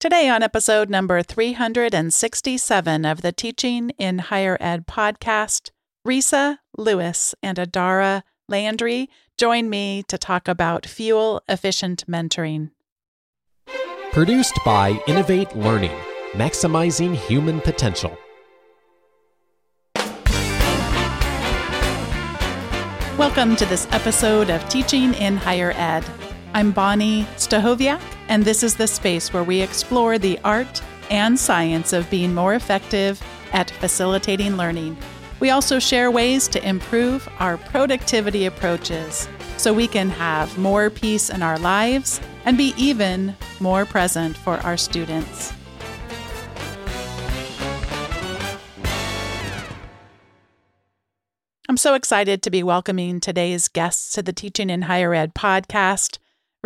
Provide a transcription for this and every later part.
Today, on episode number 367 of the Teaching in Higher Ed podcast, Resa Lewiss and Adaira Landry join me to talk about fuel efficient mentoring. Produced by Innovate Learning, maximizing human potential. Welcome to this episode of Teaching in Higher Ed. I'm Bonni Stachowiak, and this is the space where we explore the art and science of being more effective at facilitating learning. We also share ways to improve our productivity approaches so we can have more peace in our lives and be even more present for our students. I'm so excited to be welcoming today's guests to the Teaching in Higher Ed podcast.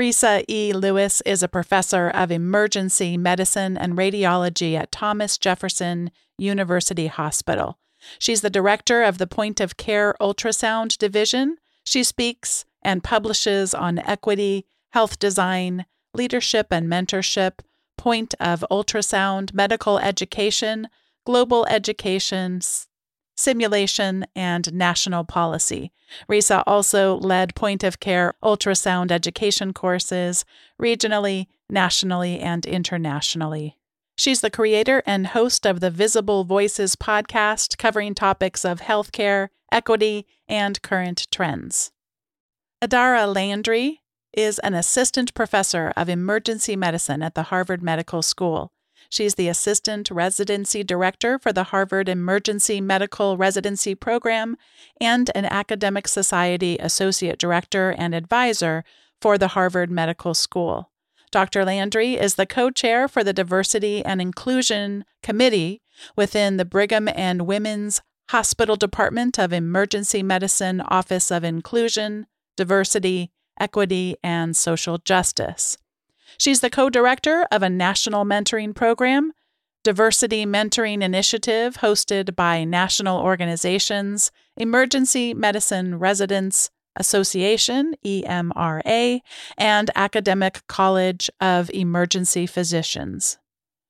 Risa E. Lewis is a professor of emergency medicine and radiology at Thomas Jefferson University Hospital. She's the director of the Point of Care Ultrasound Division. She speaks and publishes on equity, health design, leadership and mentorship, point of ultrasound, medical education, global education, simulation, and national policy. Resa also led point of care ultrasound education courses regionally, nationally, and internationally. She's the creator and host of the Visible Voices podcast, covering topics of healthcare, equity, and current trends. Adaira Landry is an assistant professor of emergency medicine at the Harvard Medical School. She's the Assistant Residency Director for the Harvard Emergency Medical Residency Program and an Academic Society Associate Director and Advisor for the Harvard Medical School. Dr. Landry is the co chair for the Diversity and Inclusion Committee within the Brigham and Women's Hospital Department of Emergency Medicine Office of Inclusion, Diversity, Equity, and Social Justice. She's the co director of a national mentoring program, Diversity Mentoring Initiative, hosted by national organizations, Emergency Medicine Residents Association, EMRA, and Academic College of Emergency Physicians.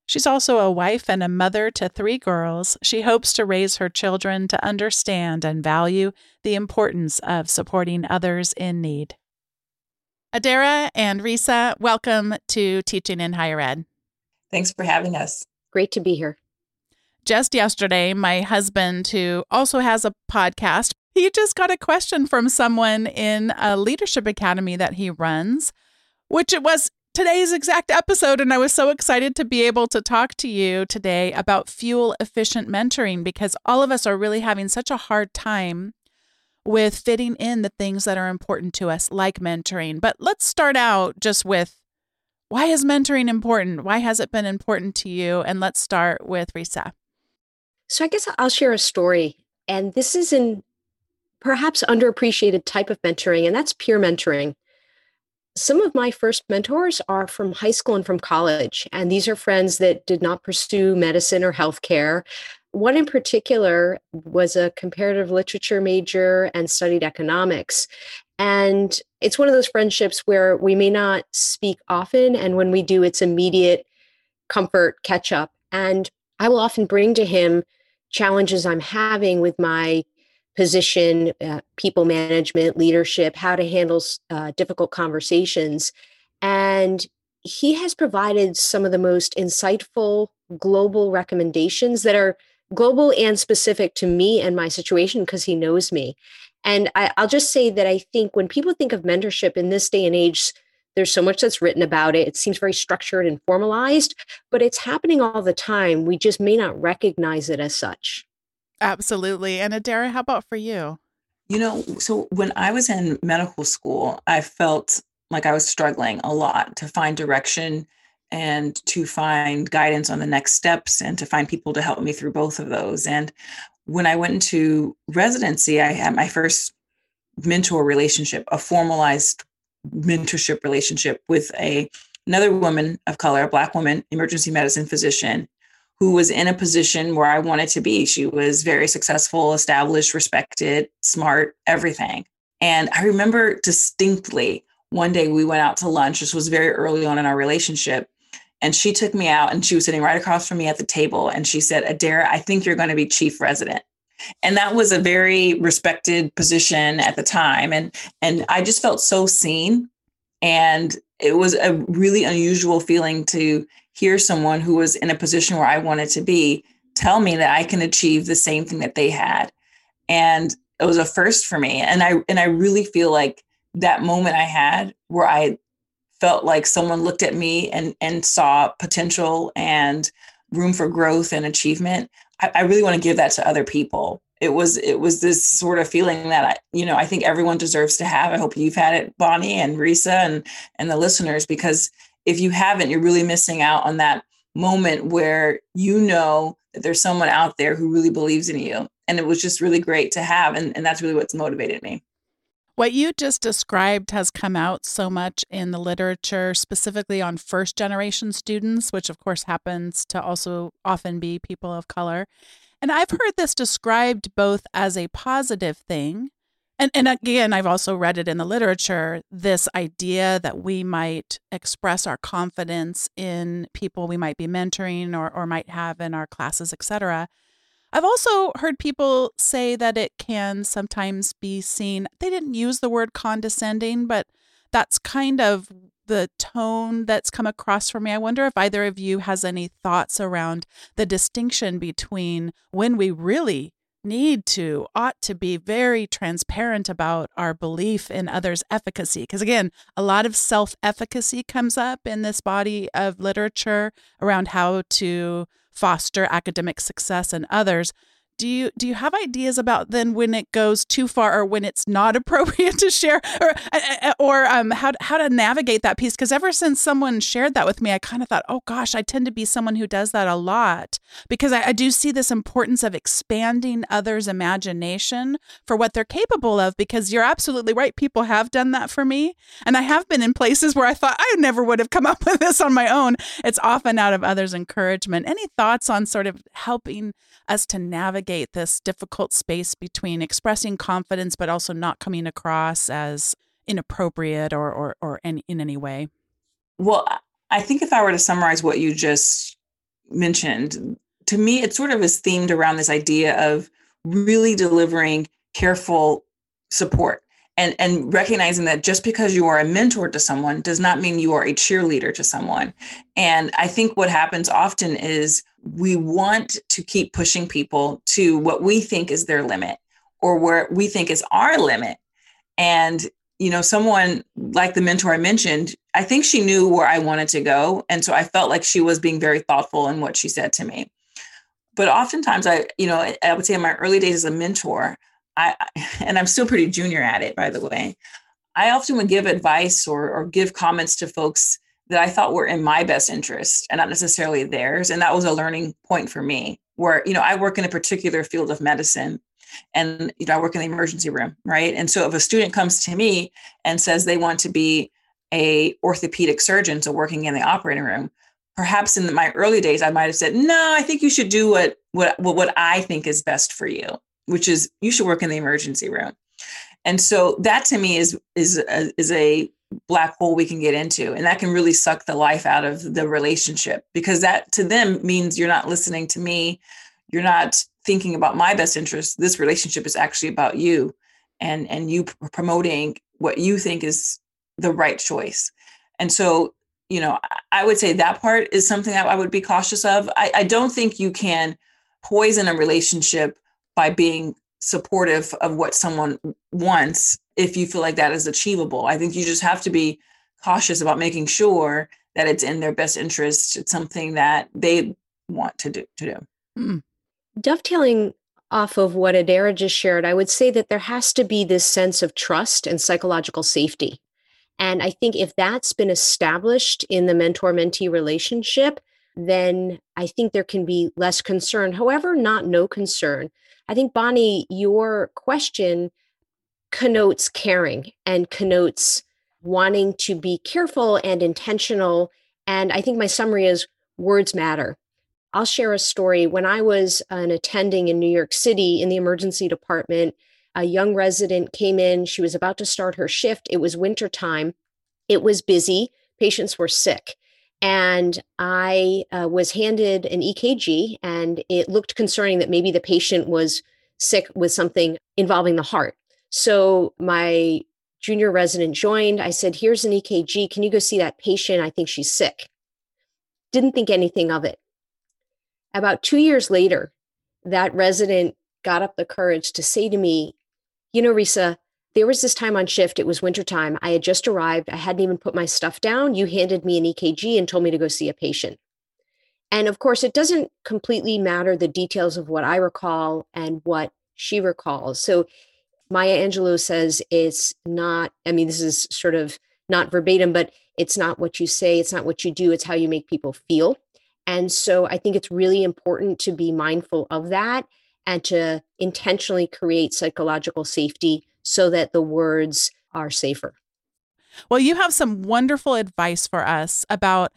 She's also a wife and a mother to three girls. She hopes to raise her children to understand and value the importance of supporting others in need. Adaira and Resa, welcome to Teaching in Higher Ed. Thanks for having us. Great to be here. Just yesterday, my husband, who also has a podcast, he just got a question from someone in a leadership academy that he runs, which it was today's exact episode. And I was so excited to be able to talk to you today about fuel efficient mentoring because all of us are really having such a hard time with fitting in the things that are important to us, like mentoring. But let's start out just with why is mentoring important? Why has it been important to you? And let's start with Resa. So, I guess I'll share a story. And this is an perhaps underappreciated type of mentoring, and that's peer mentoring. Some of my first mentors are from high school and from college, and these are friends that did not pursue medicine or healthcare. One in particular was a comparative literature major and studied economics. And it's one of those friendships where we may not speak often. And when we do, it's immediate comfort catch up. And I will often bring to him challenges I'm having with my position, uh, people management, leadership, how to handle uh, difficult conversations. And he has provided some of the most insightful global recommendations that are global and specific to me and my situation because he knows me. And I, will just say that I think when people think of mentorship in this day and age, there's so much that's written about it. It seems very structured and formalized, but it's happening all the time. We just may not recognize it as such. Absolutely. And Adaira, how about for you? You know, so when I was in medical school, I felt like I was struggling a lot to find direction and to find guidance on the next steps and to find people to help me through both of those. And when I went into residency, I had my first mentor relationship, a formalized mentorship relationship with a another woman of color, a black woman, emergency medicine physician who was in a position where I wanted to be. She was very successful, established, respected, smart, everything. And I remember distinctly one day we went out to lunch. This was very early on in our relationship And she took me out and she was sitting right across from me at the table. And she said, Adair, I think you're going to be chief resident. And that was a very respected position at the time. And, and I just felt so seen. And it was a really unusual feeling to hear someone who was in a position where I wanted to be tell me that I can achieve the same thing that they had. And it was a first for me. And I and I really feel like that moment I had where I felt like someone looked at me and and saw potential and room for growth and achievement. I, I really want to give that to other people. It was it was this sort of feeling that I, you know, I think everyone deserves to have. I hope you've had it, Bonni and Resa and and the listeners, because if you haven't, you're really missing out on that moment where you know that there's someone out there who really believes in you. And it was just really great to have. And, and that's really what's motivated me. What you just described has come out so much in the literature, specifically on first generation students, which of course happens to also often be people of color. And I've heard this described both as a positive thing and and again i've also read it in the literature this idea that we might express our confidence in people we might be mentoring or, or might have in our classes etc i've also heard people say that it can sometimes be seen they didn't use the word condescending but that's kind of the tone that's come across for me. I wonder if either of you has any thoughts around the distinction between when we really need to, ought to be very transparent about our belief in others' efficacy. Because again, a lot of self efficacy comes up in this body of literature around how to foster academic success in others do you do you have ideas about then when it goes too far or when it's not appropriate to share? Or uh, uh, uh, or um how how to navigate that piece? Because ever since someone shared that with me I kind of thought oh gosh I tend to be someone who does that a lot. Because I, I do see this importance of expanding others imagination for what they're capable of because you're absolutely right people have done that for me. And I have been in places where I thought I never would have come up with this on my own. It's often out of others encouragement. Any thoughts on sort of helping us to navigate this difficult space between expressing confidence but also not coming across as inappropriate or or, or in, in any way? Well i think if i were to summarize what you just mentioned to me it sort of is themed around this idea of really delivering careful support and and recognizing that just because you are a mentor to someone does not mean you are a cheerleader to someone. And i think what happens often is we want to keep pushing people to what we think is their limit or where we think is our limit. And you know someone like the mentor i mentioned i think she knew where i wanted to go. And so i felt like she was being very thoughtful in what she said to me. But oftentimes i you know i would say in my early days as a mentor I and I'm still pretty junior at it, by the way. I often would give advice or, or give comments to folks that I thought were in my best interest and not necessarily theirs. And that was a learning point for me where, you know, I work in a particular field of medicine and, you know, I work in the emergency room, right? And so if a student comes to me and says they want to be a orthopedic surgeon, so working in the operating room, perhaps in my early days, I might have said, no, I think you should do what, what, what I think is best for you which is you should work in the emergency room. And so that to me is is a, is a black hole we can get into and that can really suck the life out of the relationship because that to them means you're not listening to me you're not thinking about my best interest this relationship is actually about you and and you promoting what you think is the right choice and so you know i would say that part is something that i would be cautious of i, I don't think you can poison a relationship by being supportive of what someone wants if you feel like that is achievable. I think you just have to be cautious about making sure that it's in their best interest. It's something that they want to do to do. Mm. Dovetailing off of what Adaira just shared, I would say that there has to be this sense of trust and psychological safety. And I think if that's been established in the mentor mentee relationship, then I think there can be less concern. However, not no concern. I think, Bonni, your question connotes caring and connotes wanting to be careful and intentional. And I think my summary is words matter. I'll share a story. When I was uh, an attending in New York City in the emergency department, a young resident came in. She was about to start her shift. It was wintertime. It was busy. Patients were sick. And I uh, was handed an EKG, and it looked concerning that maybe the patient was sick with something involving the heart. So my junior resident joined. I said, Here's an EKG. Can you go see that patient? I think she's sick. Didn't think anything of it. About two years later, that resident got up the courage to say to me, You know, Resa, there was this time on shift, it was wintertime. I had just arrived. I hadn't even put my stuff down. You handed me an EKG and told me to go see a patient. And of course, it doesn't completely matter the details of what I recall and what she recalls. So Maya Angelou says it's not, I mean, this is sort of not verbatim, but it's not what you say, it's not what you do, it's how you make people feel. And so I think it's really important to be mindful of that and to intentionally create psychological safety so that the words are safer. Well, you have some wonderful advice for us about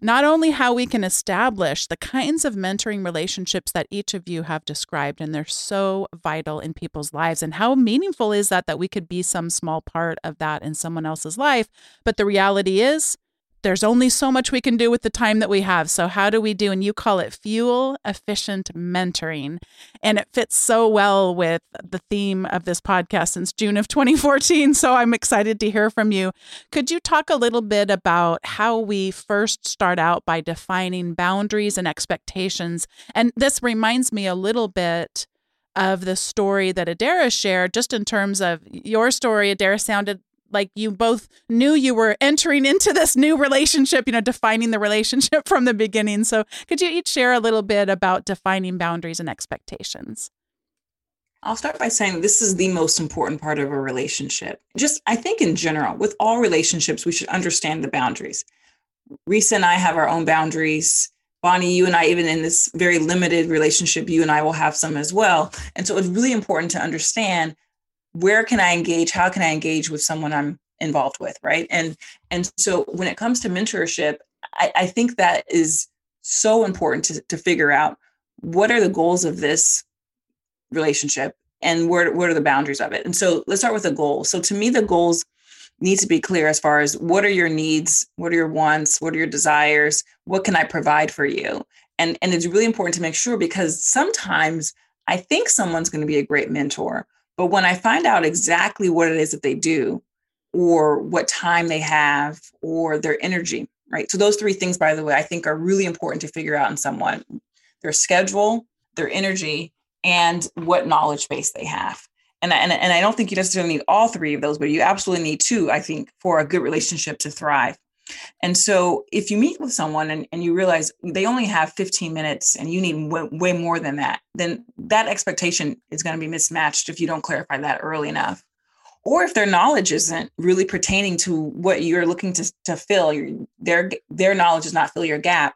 not only how we can establish the kinds of mentoring relationships that each of you have described, and they're so vital in people's lives, and how meaningful is that that we could be some small part of that in someone else's life. But the reality is, there's only so much we can do with the time that we have. So, how do we do? And you call it fuel efficient mentoring. And it fits so well with the theme of this podcast since June of 2014. So, I'm excited to hear from you. Could you talk a little bit about how we first start out by defining boundaries and expectations? And this reminds me a little bit of the story that Adaira shared, just in terms of your story. Adaira sounded like you both knew you were entering into this new relationship, you know, defining the relationship from the beginning. So, could you each share a little bit about defining boundaries and expectations? I'll start by saying this is the most important part of a relationship. Just, I think in general, with all relationships, we should understand the boundaries. Resa and I have our own boundaries. Bonni, you and I, even in this very limited relationship, you and I will have some as well. And so it's really important to understand where can I engage? How can I engage with someone I'm involved with? Right. And and so when it comes to mentorship, I, I think that is so important to, to figure out what are the goals of this relationship and where what are the boundaries of it. And so let's start with the goals. So to me, the goals need to be clear as far as what are your needs, what are your wants, what are your desires, what can I provide for you? And and it's really important to make sure because sometimes I think someone's going to be a great mentor, but when I find out exactly what it is that they do, or what time they have, or their energy, right? So, those three things, by the way, I think are really important to figure out in someone their schedule, their energy, and what knowledge base they have. And, and, and I don't think you necessarily need all three of those, but you absolutely need two, I think, for a good relationship to thrive. And so if you meet with someone and, and you realize they only have 15 minutes and you need way, way more than that, then that expectation is going to be mismatched if you don't clarify that early enough. Or if their knowledge isn't really pertaining to what you're looking to, to fill, their, their knowledge does not fill your gap,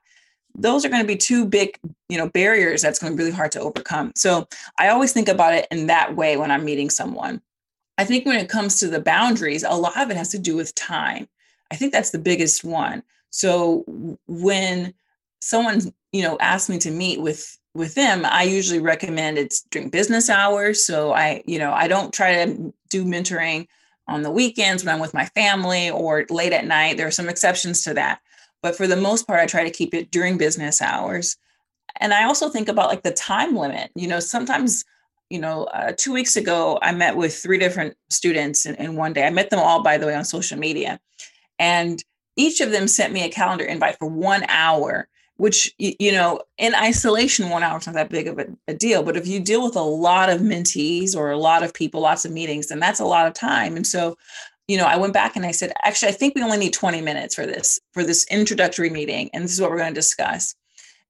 those are going to be two big you know barriers that's going to be really hard to overcome. So i always think about it in that way when i'm meeting someone. I think when it comes to the boundaries a lot of it has to do with time I think that's the biggest one. So when someone, you know, asks me to meet with with them, I usually recommend it's during business hours. So I, you know, I don't try to do mentoring on the weekends when I'm with my family or late at night. There are some exceptions to that. But for the most part, I try to keep it during business hours. And I also think about like the time limit. You know, sometimes, you know, uh, two weeks ago, I met with three different students in, in one day. I met them all, by the way, on social media. And each of them sent me a calendar invite for one hour, which, you know, in isolation, one hour is not that big of a, a, deal. But if you deal with a lot of mentees or a lot of people, lots of meetings, then that's a lot of time. And so, you know, I went back and I said, actually, I think we only need 20 minutes for this, for this introductory meeting. And this is what we're going to discuss.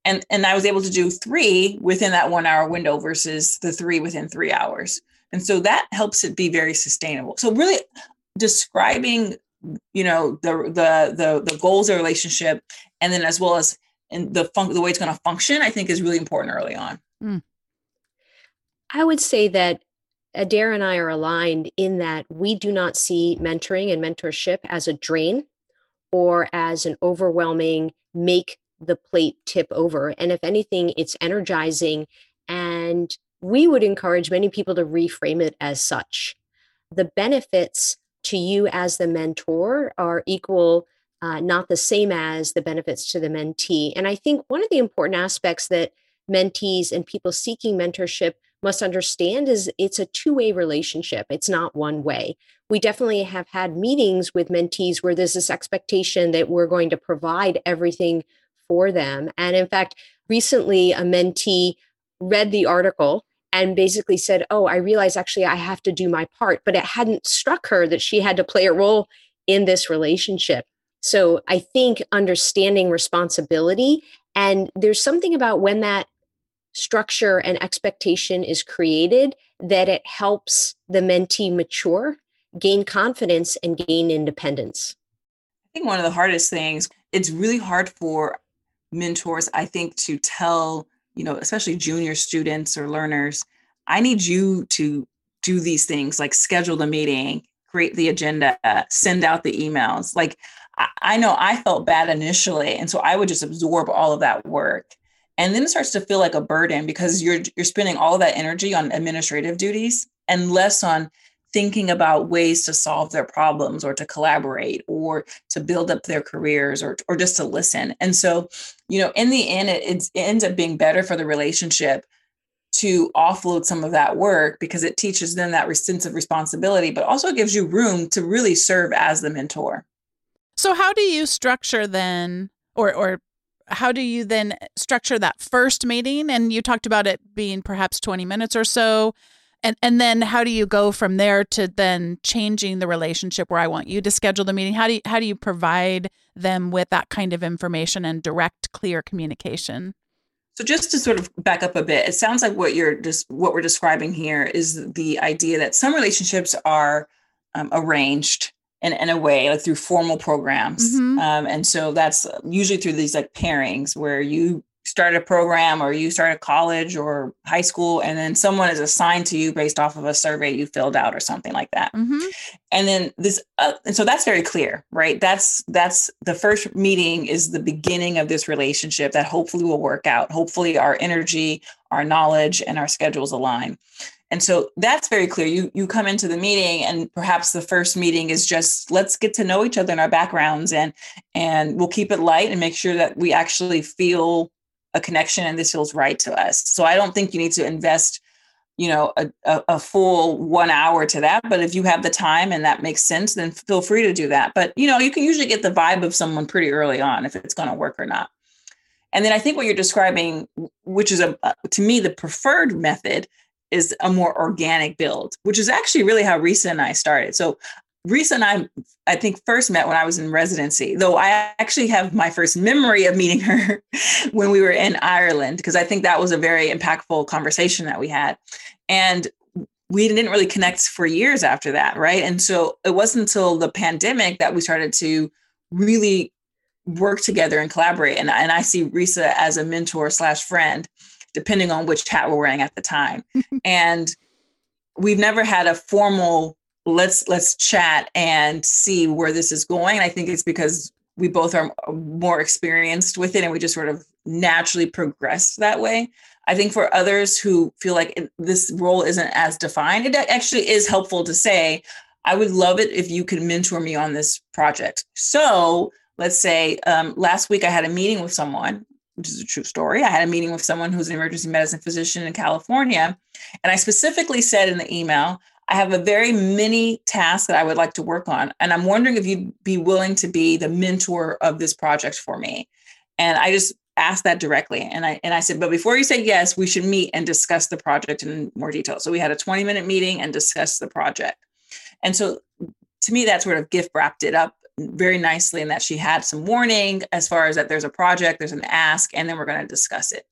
And, and I was able to do three within that one hour window versus the three within three hours. And so that helps it be very sustainable. So really describing you know the the the, the goals of the relationship and then as well as in the fun- the way it's going to function i think is really important early on mm. i would say that adair and I are aligned in that we do not see mentoring and mentorship as a drain or as an overwhelming make the plate tip over. And if anything, it's energizing. And we would encourage many people to reframe it as such. The benefits to you as the mentor are equal uh, not the same as the benefits to the mentee. And I think one of the important aspects that mentees and people seeking mentorship must understand is it's a two way relationship. It's not one way. We definitely have had meetings with mentees where there's this expectation that we're going to provide everything for them. And in fact, recently a mentee read the article and basically said, Oh, I realize actually I have to do my part. But it hadn't struck her that she had to play a role in this relationship. So I think understanding responsibility, and there's something about when that structure and expectation is created that it helps the mentee mature, gain confidence, and gain independence. I think one of the hardest things, it's really hard for mentors, I think, to tell, you know, especially junior students or learners, I need you to do these things like schedule the meeting, create the agenda, send out the emails. Like I, know I felt bad initially. And so I would just absorb all of that work. And then it starts to feel like a burden because you're you're spending all that energy on administrative duties and less on thinking about ways to solve their problems or to collaborate or to build up their careers or, or just to listen. And so, you know, in the end, it, it ends up being better for the relationship to offload some of that work because it teaches them that sense of responsibility, but also gives you room to really serve as the mentor. So, how do you structure then, or or how do you then structure that first meeting? And you talked about it being perhaps twenty minutes or so, and and then how do you go from there to then changing the relationship where I want you to schedule the meeting? How do you, how do you provide them with that kind of information and direct, clear communication? So just to sort of back up a bit, it sounds like what you're just what we're describing here is the idea that some relationships are um, arranged in, in a way like through formal programs, mm-hmm. um, and so that's usually through these like pairings where you start a program or you start a college or high school and then someone is assigned to you based off of a survey you filled out or something like that. Mm-hmm. and then this uh, and so that's very clear right? That's that's the first meeting is the beginning of this relationship that hopefully will work out. Hopefully our energy our knowledge and our schedules align. And so that's very clear. You you come into the meeting and perhaps the first meeting is just let's get to know each other and our backgrounds and and we'll keep it light and make sure that we actually feel a connection and this feels right to us. So I don't think you need to invest, you know, a, a, a, full one hour to that. But if you have the time and that makes sense, then feel free to do that. But you know, you can usually get the vibe of someone pretty early on if it's going to work or not. And then I think what you're describing, which is a uh, to me the preferred method, is a more organic build, which is actually really how Resa and I started. So Resa and I, I think, first met when I was in residency, though I actually have my first memory of meeting her when we were in Ireland, because I think that was a very impactful conversation that we had. And we didn't really connect for years after that, right? And so it wasn't until the pandemic that we started to really work together and collaborate. And, and I see Resa as a mentor slash friend, depending on which hat we're wearing at the time. and we've never had a formal let's let's chat and see where this is going. I think it's because we both are more experienced with it and we just sort of naturally progress that way. I think for others who feel like this role isn't as defined, it actually is helpful to say, I would love it if you could mentor me on this project. So let's say um, last week I had a meeting with someone, which is a true story. I had a meeting with someone who's an emergency medicine physician in California. And I specifically said in the email, I have a very mini task that I would like to work on. And I'm wondering if you'd be willing to be the mentor of this project for me. And I just asked that directly. And I and I said, but before you say yes, we should meet and discuss the project in more detail. So we had a 20 minute meeting and discussed the project. And so to me, that sort of gift wrapped it up very nicely in that she had some warning as far as that there's a project, there's an ask, and then we're going to discuss it.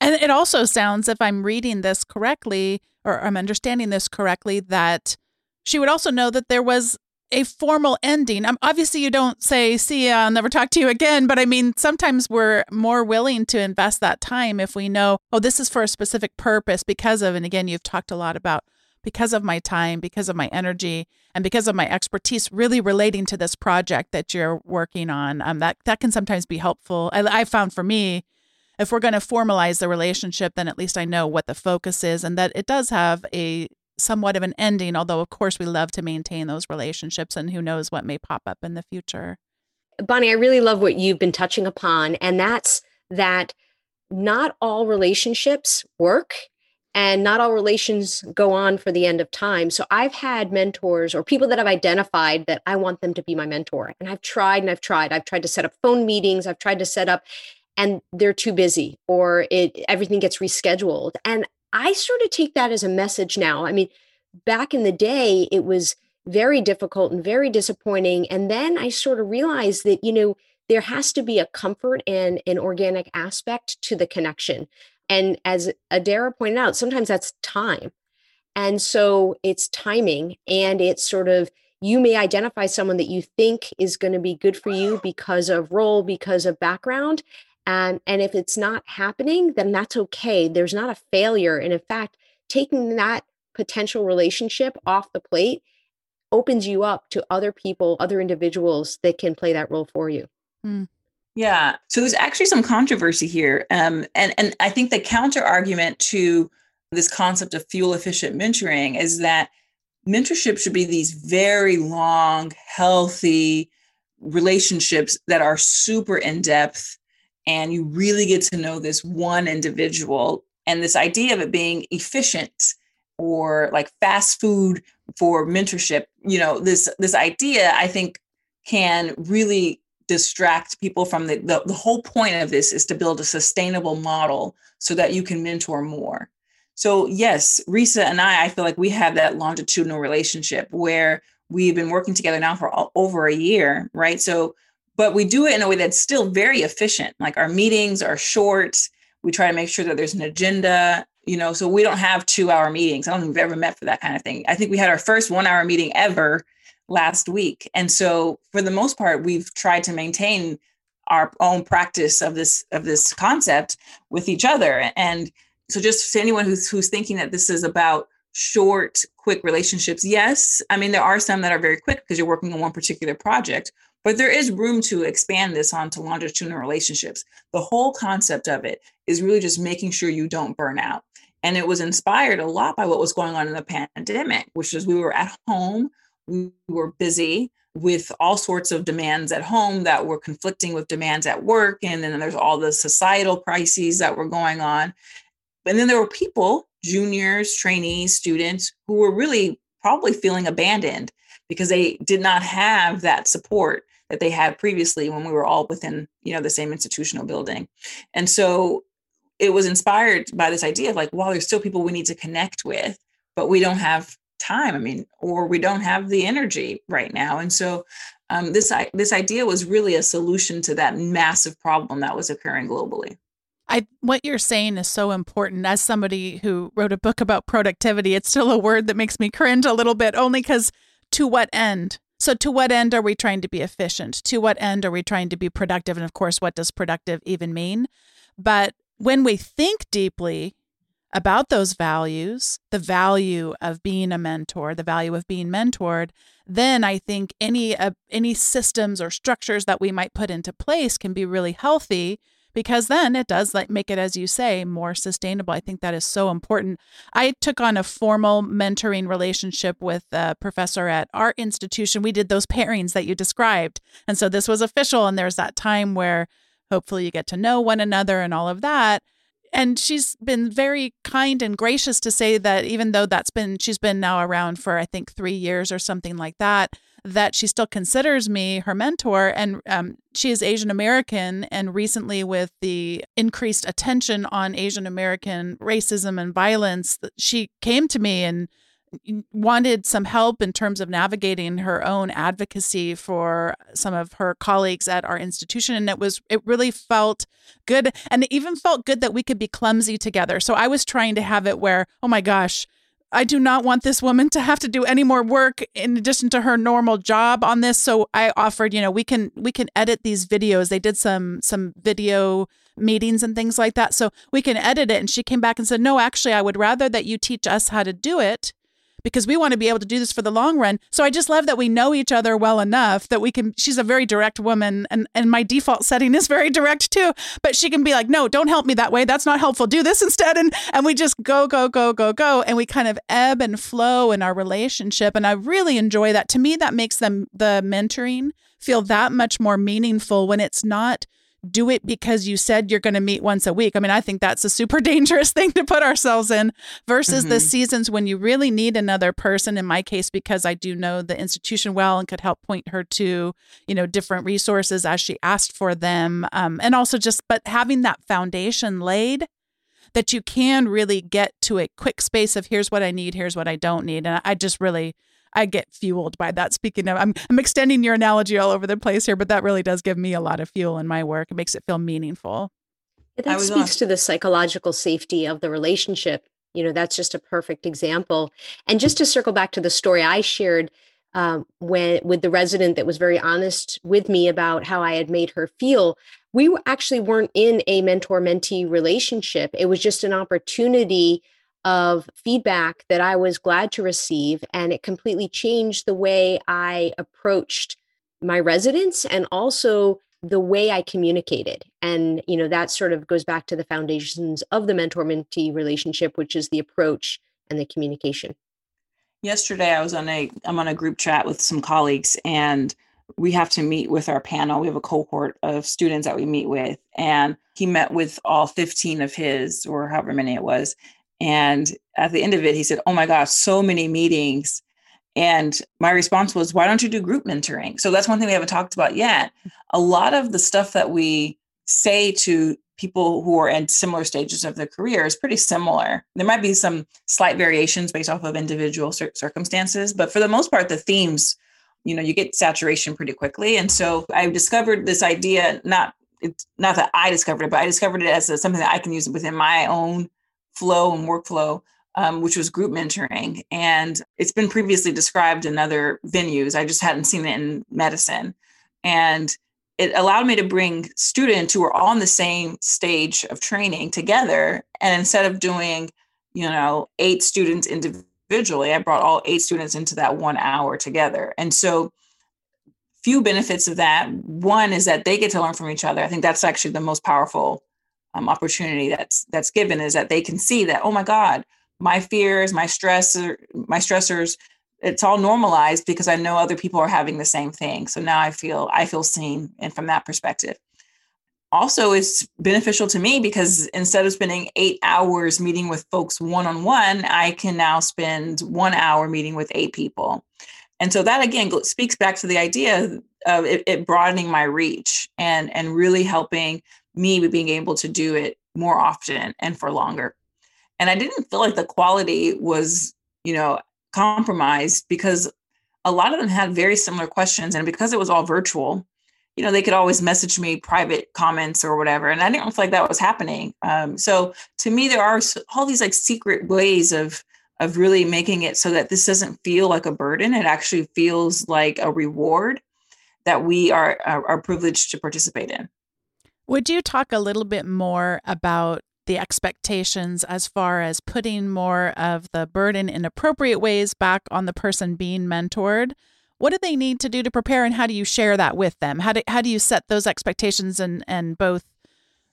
And it also sounds, if I'm reading this correctly, or I'm understanding this correctly, that she would also know that there was a formal ending. Um, obviously, you don't say, see ya, I'll never talk to you again. But I mean, sometimes we're more willing to invest that time if we know, oh, this is for a specific purpose because of, and again, you've talked a lot about because of my time, because of my energy, and because of my expertise really relating to this project that you're working on. Um, that, that can sometimes be helpful. I, I found for me, if we're going to formalize the relationship, then at least I know what the focus is and that it does have a somewhat of an ending, although, of course, we love to maintain those relationships and who knows what may pop up in the future. Bonni, I really love what you've been touching upon, and that's that not all relationships work and not all relations go on for the end of time. So I've had mentors or people that I've identified that I want them to be my mentor. And I've tried and I've tried. I've tried to set up phone meetings, I've tried to set up and they're too busy or it everything gets rescheduled. And I sort of take that as a message now. I mean, back in the day it was very difficult and very disappointing and then I sort of realized that, you know, there has to be a comfort and an organic aspect to the connection. And as Adaira pointed out, sometimes that's time. And so it's timing and it's sort of, you may identify someone that you think is going to be good for you because of role, because of background. And, and if it's not happening, then that's okay. There's not a failure. And in fact, taking that potential relationship off the plate opens you up to other people, other individuals that can play that role for you. Mm. Yeah. So there's actually some controversy here. Um, and, and I think the counter argument to this concept of fuel efficient mentoring is that mentorship should be these very long, healthy relationships that are super in depth. And you really get to know this one individual. And this idea of it being efficient or like fast food for mentorship, you know, this this idea I think can really distract people from the, the, the whole point of this is to build a sustainable model so that you can mentor more so yes resa and i i feel like we have that longitudinal relationship where we've been working together now for all, over a year right so but we do it in a way that's still very efficient like our meetings are short we try to make sure that there's an agenda you know so we don't have two hour meetings i don't think we've ever met for that kind of thing i think we had our first one hour meeting ever last week. And so for the most part, we've tried to maintain our own practice of this of this concept with each other. And so just to anyone who's who's thinking that this is about short, quick relationships, yes. I mean, there are some that are very quick because you're working on one particular project, but there is room to expand this onto longitudinal relationships. The whole concept of it is really just making sure you don't burn out. And it was inspired a lot by what was going on in the pandemic, which is we were at home, we were busy with all sorts of demands at home that were conflicting with demands at work. And then there's all the societal crises that were going on. And then there were people, juniors, trainees, students, who were really probably feeling abandoned because they did not have that support that they had previously when we were all within you know the same institutional building and so it was inspired by this idea of like well there's still people we need to connect with but we don't have time. I mean, or we don't have the energy right now. And so um, this this idea was really a solution to that massive problem that was occurring globally. I what you're saying is so important. As somebody who wrote a book about productivity, it's still a word that makes me cringe a little bit, only because to what end? So, to what end are we trying to be efficient? To what end are we trying to be productive? And of course, what does productive even mean? But when we think deeply about those values, the value of being a mentor, the value of being mentored, then I think any uh, any systems or structures that we might put into place can be really healthy because then it does like make it as you say more sustainable. I think that is so important. I took on a formal mentoring relationship with a professor at our institution. We did those pairings that you described. And so this was official and there's that time where hopefully you get to know one another and all of that and she's been very kind and gracious to say that even though that's been she's been now around for i think three years or something like that that she still considers me her mentor. And um, she is asian american. And recently with the increased attention on asian american racism and violence she came to me and wanted some help in terms of navigating her own advocacy for some of her colleagues at our institution and it was it really felt good and it even felt good that we could be clumsy together so i was trying to have it where oh my gosh I do not want this woman to have to do any more work in addition to her normal job on this. So I offered, you know, we can we can edit these videos. They did some some video meetings and things like that. So we can edit it. And she came back and said, No, actually, I would rather that you teach us how to do it because we want to be able to do this for the long run. So I just love that we know each other well enough that we can she's a very direct woman and and my default setting is very direct too, but she can be like, "No, don't help me that way. That's not helpful. Do this instead." And and we just go go go go go and we kind of ebb and flow in our relationship and I really enjoy that. To me that makes them the mentoring feel that much more meaningful when it's not do it because you said you're going to meet once a week. I mean, I think that's a super dangerous thing to put ourselves in versus mm-hmm. the seasons when you really need another person. In my case, because I do know the institution well and could help point her to, you know, different resources as she asked for them. Um, and also just, but having that foundation laid that you can really get to a quick space of here's what I need, here's what I don't need. And I just really, I get fueled by that. Speaking of, I'm, I'm extending your analogy all over the place here, but that really does give me a lot of fuel in my work. It makes it feel meaningful. That speaks to the psychological safety of the relationship. You know, that's just a perfect example. And just to circle back to the story I shared um, when with the resident that was very honest with me about how I had made her feel, we actually weren't in a mentor mentee relationship. It was just an opportunity of feedback that I was glad to receive. And it completely changed the way I approached my residents and also the way I communicated. And, you know, that sort of goes back to the foundations of the mentor mentee relationship, which is the approach and the communication. Yesterday I was on a I'm on a group chat with some colleagues and we have to meet with our panel. We have a cohort of students that we meet with and he met with all 15 of his or however many it was and at the end of it, he said, Oh my gosh, so many meetings. And my response was, Why don't you do group mentoring? So that's one thing we haven't talked about yet. A lot of the stuff that we say to people who are in similar stages of their career is pretty similar. There might be some slight variations based off of individual cir- circumstances, but for the most part, the themes, you know, you get saturation pretty quickly. And so I discovered this idea, not it's not that I discovered it, but I discovered it as a, something that I can use within my own flow and workflow, um, which was group mentoring. And it's been previously described in other venues. I just hadn't seen it in medicine. And it allowed me to bring students who were all in the same stage of training together. And instead of doing, you know, eight students individually, I brought all eight students into that one hour together. And so, few benefits of that. One is that they get to learn from each other. I think that's actually the most powerful um, opportunity that's that's given is that they can see that oh my god my fears my stress my stressors it's all normalized because i know other people are having the same thing. So now i feel i feel seen and from that perspective. Also it's beneficial to me because instead of spending eight hours meeting with folks one-on-one i can now spend one hour meeting with eight people. And so that again speaks back to the idea of it, it broadening my reach and and really helping me being able to do it more often and for longer. And I didn't feel like the quality was, you know, compromised because a lot of them had very similar questions. And because it was all virtual, you know, they could always message me private comments or whatever. And I didn't feel like that was happening. Um, so to me, there are all these like secret ways of of really making it so that this doesn't feel like a burden. It actually feels like a reward that we are, are, are privileged to participate in. Would you talk a little bit more about the expectations as far as putting more of the burden in appropriate ways back on the person being mentored? What do they need to do to prepare and how do you share that with them? How do, how do you set those expectations and, and both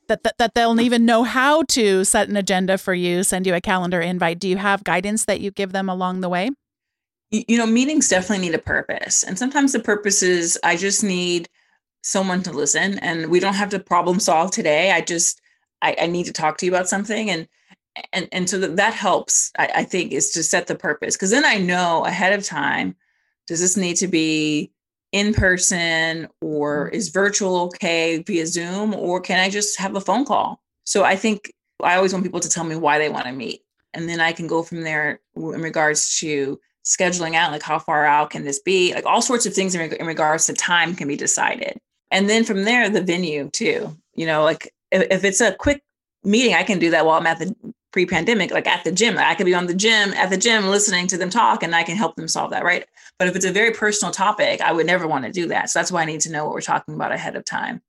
that, that, that they'll even know how to set an agenda for you, send you a calendar invite? Do you have guidance that you give them along the way? You know, meetings definitely need a purpose. And sometimes the purpose is I just need someone to listen and we don't have to problem solve today. I just i, I need to talk to you about something and and and so that, that helps I, I think is to set the purpose because then i know ahead of time does this need to be in person or mm-hmm. is virtual okay via zoom or can i just have a phone call? So i think i always want people to tell me why they want to meet and then i can go from there in regards to scheduling out like how far out can this be? Like all sorts of things in, in regards to time can be decided and then from there the venue too you know like if, if it's a quick meeting i can do that while i'm at the pre-pandemic like at the gym. I could be on the gym at the gym listening to them talk and i can help them solve that right? But if it's a very personal topic i would never want to do that. So that's why i need to know what we're talking about ahead of time.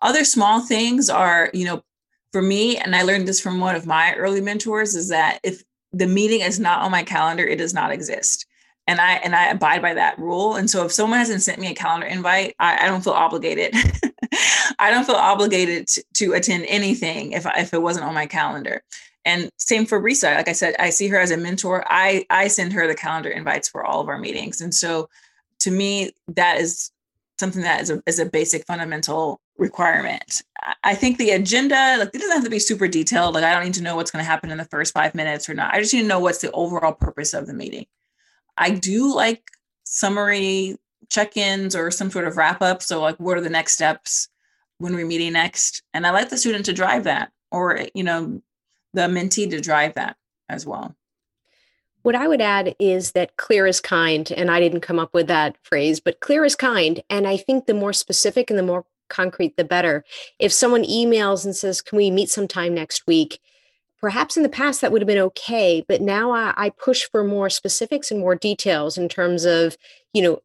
Other small things are you know for me and i learned this from one of my early mentors is that if the meeting is not on my calendar, it does not exist. And I and I abide by that rule. And so if someone hasn't sent me a calendar invite, I, I don't feel obligated. I don't feel obligated to, to attend anything if if it wasn't on my calendar. And same for Resa. Like I said, I see her as a mentor. I I send her the calendar invites for all of our meetings. And so to me, that is something that is a, is a basic fundamental requirement. I think the agenda, like it doesn't have to be super detailed. Like I don't need to know what's going to happen in the first five minutes or not. I just need to know what's the overall purpose of the meeting. I do like summary check-ins or some sort of wrap up. So like what are the next steps when we're meeting next? And I like the student to drive that or you know, the mentee to drive that as well. What I would add is that clear is kind, and I didn't come up with that phrase, but clear is kind. And I think the more specific and the more concrete, the better. If someone emails and says, Can we meet sometime next week? Perhaps in the past that would have been okay, but now I, I push for more specifics and more details in terms of, you know,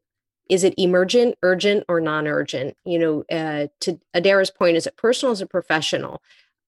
is it emergent, urgent, or non-urgent? You know, uh, to Adaira's point, is it personal, is it professional?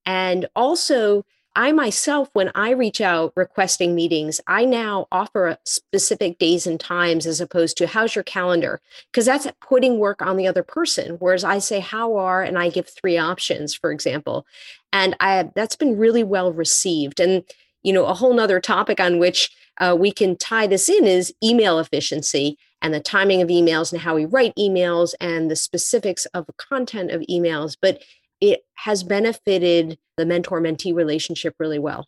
And also, I myself, when I reach out requesting meetings, I now offer specific days and times as opposed to how's your calendar? Because that's putting work on the other person. Whereas I say, how are, and I give three options, for example. And I, that's been really well received. And, you know, a whole nother topic on which uh, we can tie this in is email efficiency and the timing of emails and how we write emails and the specifics of the content of emails. But it has benefited the mentor mentee relationship really well.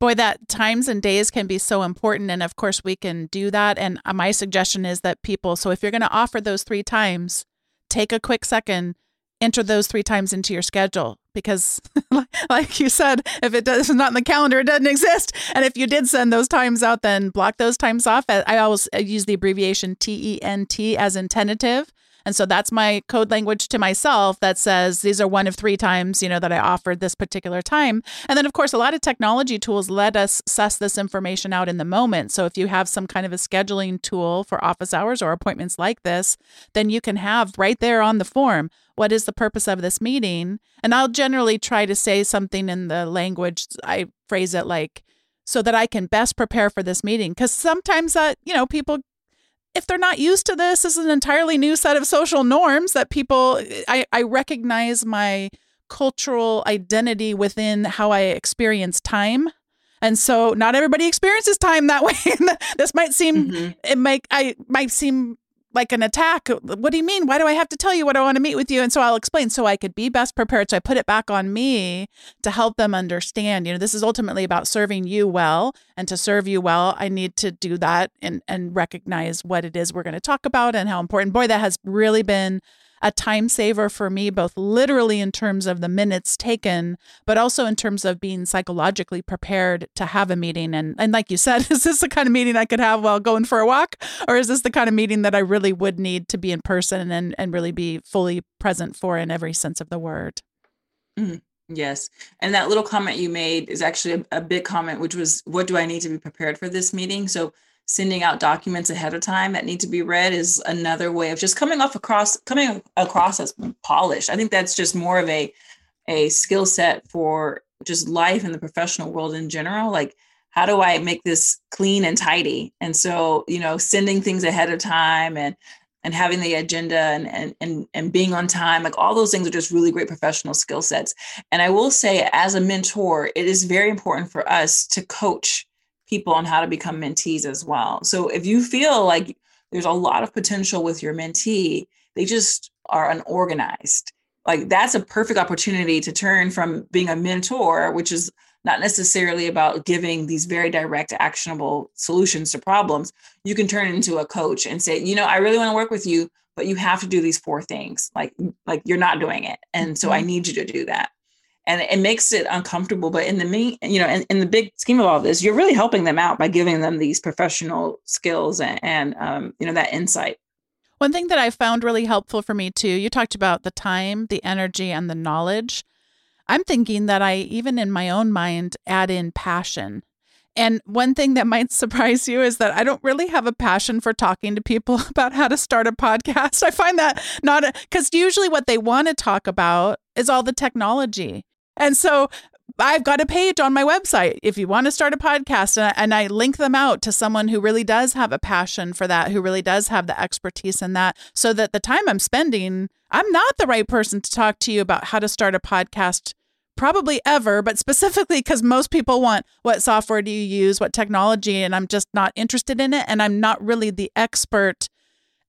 Boy, that times and days can be so important. And of course, we can do that. And uh, my suggestion is that people, so if you're going to offer those three times, take a quick second, enter those three times into your schedule. Because, like you said, if it does, it's not in the calendar, it doesn't exist. And if you did send those times out, then block those times off. I always use the abbreviation T E N T as in tentative. And so that's my code language to myself that says these are one of three times, you know, that I offered this particular time. And then, of course, a lot of technology tools let us suss this information out in the moment. So if you have some kind of a scheduling tool for office hours or appointments like this, then you can have right there on the form what is the purpose of this meeting? And I'll generally try to say something in the language, I phrase it like, so that I can best prepare for this meeting. Because sometimes that, you know, people if they're not used to this, this is an entirely new set of social norms that people, I, I recognize my cultural identity within how I experience time. And so not everybody experiences time that way. this might seem mm-hmm. it might I might seem like an attack. What do you mean? Why do I have to tell you what I want to meet with you? And so I'll explain so I could be best prepared. So I put it back on me to help them understand. You know, this is ultimately about serving you well. And to serve you well, I need to do that and and recognize what it is we're going to talk about and how important. Boy, that has really been a time saver for me, both literally in terms of the minutes taken, but also in terms of being psychologically prepared to have a meeting. And, and like you said, is this the kind of meeting I could have while going for a walk? Or is this the kind of meeting that I really would need to be in person and, and really be fully present for in every sense of the word? Mm, yes. And that little comment you made is actually a, a big comment, which was, What do I need to be prepared for this meeting? So sending out documents ahead of time that need to be read is another way of just coming off across coming across as polished. I think that's just more of a a skill set for just life in the professional world in general. Like how do I make this clean and tidy? And so, you know, sending things ahead of time and and having the agenda and and and, and being on time, like all those things are just really great professional skill sets. And I will say, as a mentor, it is very important for us to coach people on how to become mentees as well. So if you feel like there's a lot of potential with your mentee, they just are unorganized. Like that's a perfect opportunity to turn from being a mentor, which is not necessarily about giving these very direct, actionable solutions to problems. You can turn into a coach and say, you know, I really want to work with you, but you have to do these four things. Like, like you're not doing it. And so I mm-hmm. need you to do that and it makes it uncomfortable but in the mean you know in, in the big scheme of all this you're really helping them out by giving them these professional skills and, and um, you know that insight one thing that i found really helpful for me too you talked about the time the energy and the knowledge i'm thinking that i even in my own mind add in passion and one thing that might surprise you is that I don't really have a passion for talking to people about how to start a podcast. I find that not because usually what they want to talk about is all the technology. And so I've got a page on my website if you want to start a podcast, and I, and I link them out to someone who really does have a passion for that, who really does have the expertise in that, so that the time I'm spending, I'm not the right person to talk to you about how to start a podcast probably ever, but specifically because most people want what software do you use, what technology, and I'm just not interested in it. And I'm not really the expert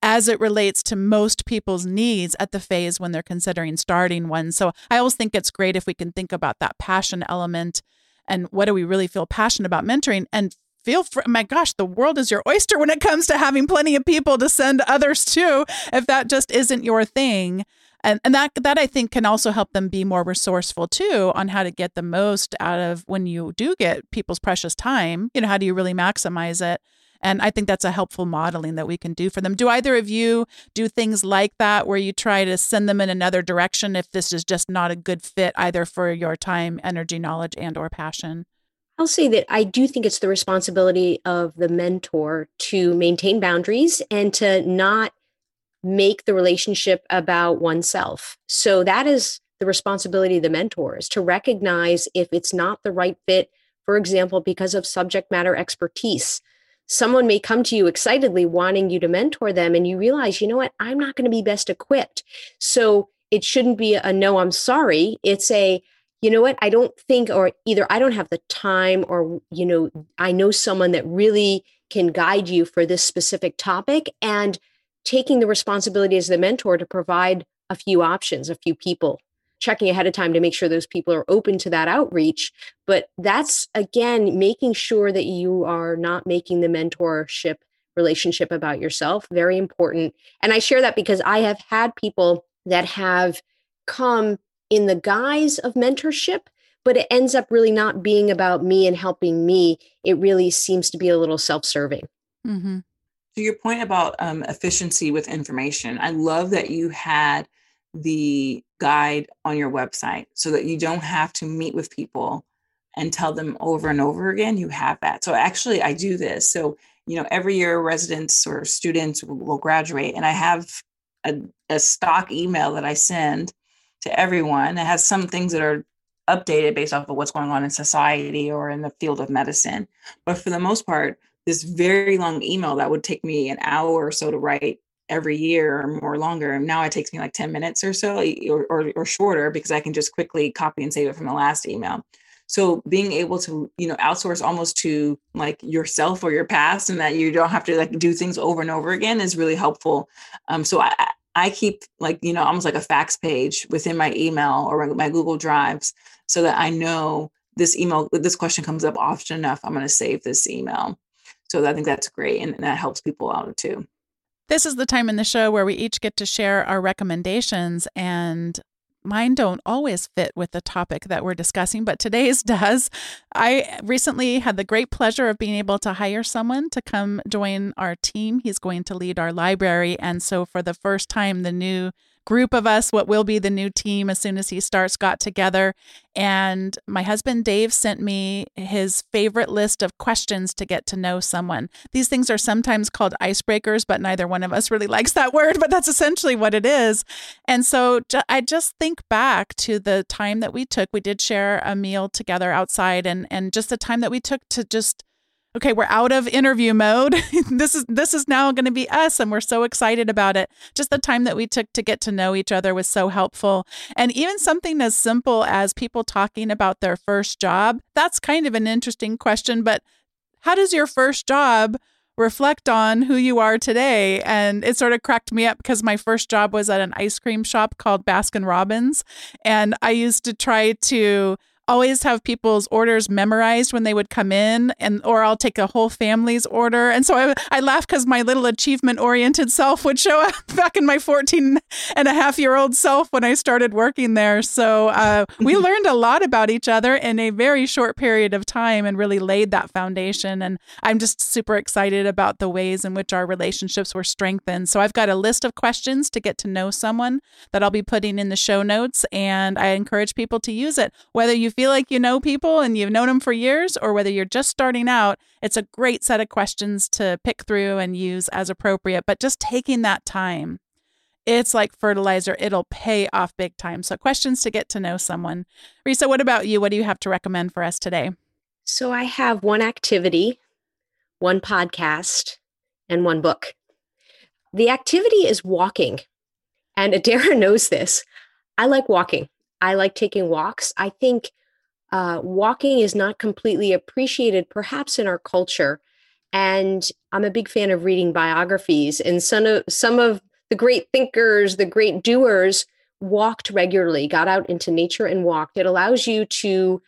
as it relates to most people's needs at the phase when they're considering starting one. So I always think it's great if we can think about that passion element and what do we really feel passionate about mentoring and feel free. My gosh, the world is your oyster when it comes to having plenty of people to send others to if that just isn't your thing and and that that I think can also help them be more resourceful too on how to get the most out of when you do get people's precious time. You know, how do you really maximize it? And I think that's a helpful modeling that we can do for them. Do either of you do things like that where you try to send them in another direction if this is just not a good fit either for your time, energy, knowledge and or passion? I'll say that I do think it's the responsibility of the mentor to maintain boundaries and to not make the relationship about oneself. So that is the responsibility of the mentor is to recognize if it's not the right fit, for example, because of subject matter expertise. Someone may come to you excitedly wanting you to mentor them, and you realize, you know what, I'm not going to be best equipped. So it shouldn't be a no, I'm sorry. It's a, you know what, I don't think, or either I don't have the time, or, you know, I know someone that really can guide you for this specific topic. And taking the responsibility as the mentor to provide a few options, a few people, checking ahead of time to make sure those people are open to that outreach. But that's again making sure that you are not making the mentorship relationship about yourself very important. And I share that because I have had people that have come in the guise of mentorship but it ends up really not being about me and helping me. It really seems to be a little self serving. Mm-hmm to your point about um, efficiency with information, I love that you had the guide on your website so that you don't have to meet with people and tell them over and over again. You have that. So actually, I do this. So, you know, every year residents or students will, graduate, and I have a, a stock email that I send to everyone. It has some things that are updated based off of what's going on in society or in the field of medicine. But for the most part, this very long email that would take me an hour or so to write every year or more longer. And now it takes me like 10 minutes or so or, or, or, shorter because I can just quickly copy and save it from the last email. So being able to, you know, outsource almost to like yourself or your past and that you don't have to like do things over and over again is really helpful. Um, so I, I keep like, you know, almost like a fax page within my email or my Google Drives so that I know this email, this question comes up often enough. I'm going to save this email. So I think that's great. And, and that helps people out too. This is the time in the show where we each get to share our recommendations and mine don't always fit with the topic that we're discussing, but today's does. I recently had the great pleasure of being able to hire someone to come join our team. He's going to lead our library. And so, for the first time, the new group of us, what will be the new team as soon as he starts, got together. And my husband Dave sent me his favorite list of questions to get to know someone. These things are sometimes called icebreakers, but neither one of us really likes that word, but that's essentially what it is. And so I just think back to the time that we took. We did share a meal together outside and and just the time that we took to just okay, we're out of interview mode. this is this is now going to be us and we're so excited about it. Just the time that we took to get to know each other was so helpful. And even something as simple as people talking about their first job, that's kind of an interesting question, but how does your first job reflect on who you are today. And it sort of cracked me up because my first job was at an ice cream shop called Baskin Robbins. And I used to try to always have people's orders memorized when they would come in and or I'll take a whole family's order. And so I, I laugh because my little achievement oriented self would show up back in my 14 and a half year old self when I started working there. So uh, we learned a lot about each other in a very short period of time and really laid that foundation. And I'm just super excited about the ways in which our relationships were strengthened. So I've got a list of questions to get to know someone that I'll be putting in the show notes. And I encourage people to use it, whether you feel like you know people and you've known them for years, or whether you're just starting out, it's a great set of questions to pick through and use as appropriate. But just taking that time it's like fertilizer. It'll pay off big time. So, questions to get to know someone. Resa, what about you? What do you have to recommend for us today? So, I have one activity, one podcast, and one book. The activity is walking. And Adaira knows this. I like walking. I like taking walks. I think uh, walking is not completely appreciated, perhaps in our culture. And I'm a big fan of reading biographies. And some of some of the great thinkers, the great doers walked regularly, got out into nature and walked. It allows you to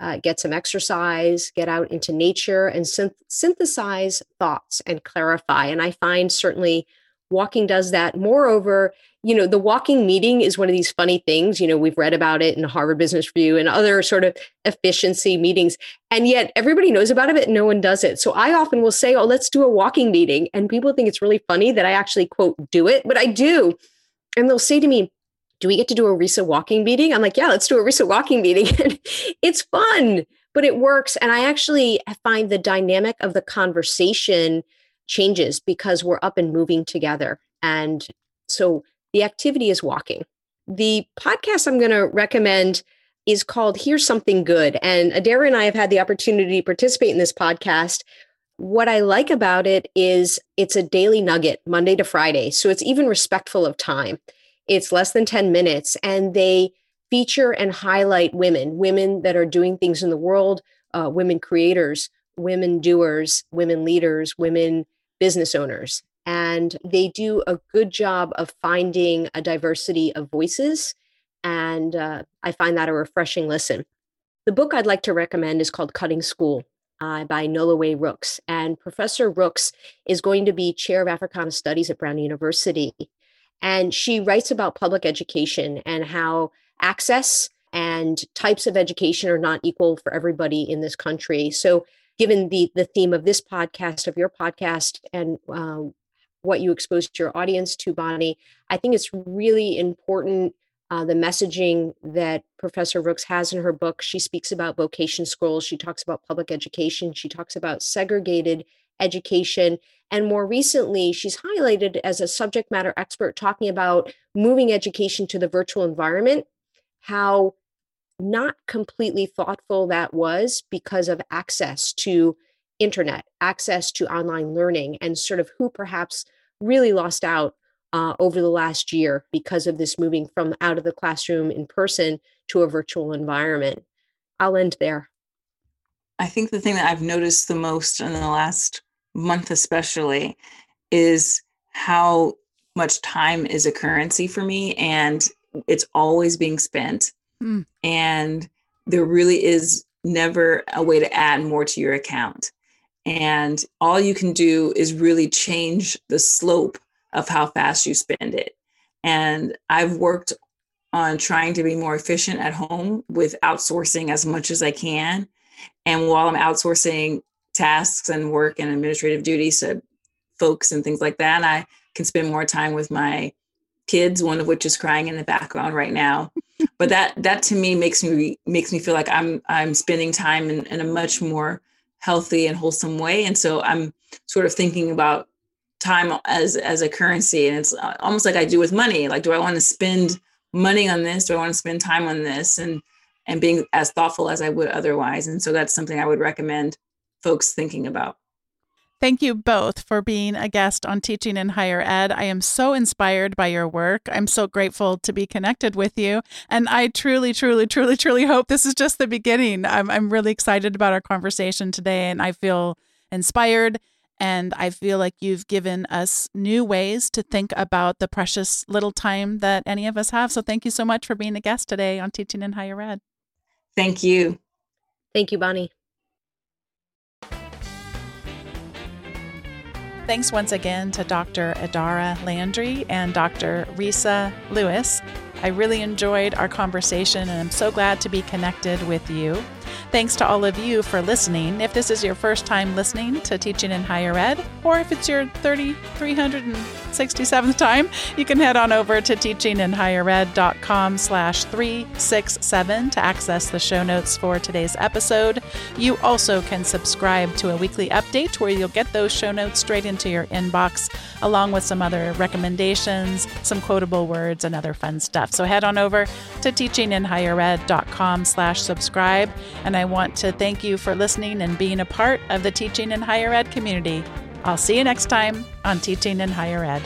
uh, get some exercise, get out into nature and synth- synthesize thoughts and clarify. And I find certainly walking does that. Moreover, you know, the walking meeting is one of these funny things. You know, we've read about it in Harvard Business Review and other sort of efficiency meetings. And yet everybody knows about it, but no one does it. So I often will say, oh, let's do a walking meeting. And people think it's really funny that I actually, quote, do it, but I do. And they'll say to me, do we get to do a Resa walking meeting? I'm like, yeah, let's do a Resa walking meeting. it's fun, but it works. And I actually find the dynamic of the conversation changes because we're up and moving together. And so the activity is walking. The podcast I'm going to recommend is called Here's Something Good. And Adaira and I have had the opportunity to participate in this podcast. What I like about it is it's a daily nugget, Monday to Friday. So it's even respectful of time. It's less than 10 minutes, and they feature and highlight women, women that are doing things in the world, uh, women creators, women doers, women leaders, women business owners and they do a good job of finding a diversity of voices. And uh, I find that a refreshing listen. The book I'd like to recommend is called Cutting School uh, by Noliwe Rooks. And Professor Rooks is going to be chair of Africana Studies at Brown University. And she writes about public education and how access and types of education are not equal for everybody in this country. So, given the the theme of this podcast, of your podcast, and uh, what you exposed your audience to, Bonni. I think it's really important uh, the messaging that Professor Rooks has in her book. She speaks about vocation schools, she talks about public education, she talks about segregated education. And more recently, she's highlighted as a subject matter expert talking about moving education to the virtual environment, how not completely thoughtful that was because of access to internet, access to online learning, and sort of who perhaps really lost out uh, over the last year because of this moving from out of the classroom in person to a virtual environment. I'll end there. I think the thing that I've noticed the most in the last month, especially, is how much time is a currency for me and it's always being spent. Mm. And there really is never a way to add more to your account. And all you can do is really change the slope of how fast you spend it. And I've worked on trying to be more efficient at home with outsourcing as much as I can. And while I'm outsourcing tasks and work and administrative duties to folks and things like that, I can spend more time with my kids, one of which is crying in the background right now. but that that to me makes me makes me feel like I'm I'm spending time in, in a much more healthy and wholesome way. And so I'm sort of thinking about time as as a currency, and it's uh, almost like I do with money. Like, do I want to spend money on this? Do I want to spend time on this? And and being as thoughtful as I would otherwise. And so that's something I would recommend folks thinking about. Thank you both for being a guest on Teaching in Higher Ed. I am so inspired by your work. I'm so grateful to be connected with you. And I truly, truly, truly, truly hope this is just the beginning. I'm, I'm really excited about our conversation today, and I feel inspired. And I feel like you've given us new ways to think about the precious little time that any of us have. So thank you so much for being a guest today on Teaching in Higher Ed. Thank you. Thank you, Bonni. Thanks once again to Dr. Adaira Landry and Dr. Resa Lewiss. I really enjoyed our conversation and I'm so glad to be connected with you. Thanks to all of you for listening. If this is your first time listening to Teaching in Higher Ed, or if it's your 3,367th time, you can head on over to teachinginhighered.com slash 367 to access the show notes for today's episode. You also can subscribe to a weekly update where you'll get those show notes straight into your inbox, along with some other recommendations, some quotable words, and other fun stuff. So head on over to teachinginhighered.com slash subscribe. And I want to thank you for listening and being a part of the Teaching in Higher Ed community. I'll see you next time on Teaching in Higher Ed.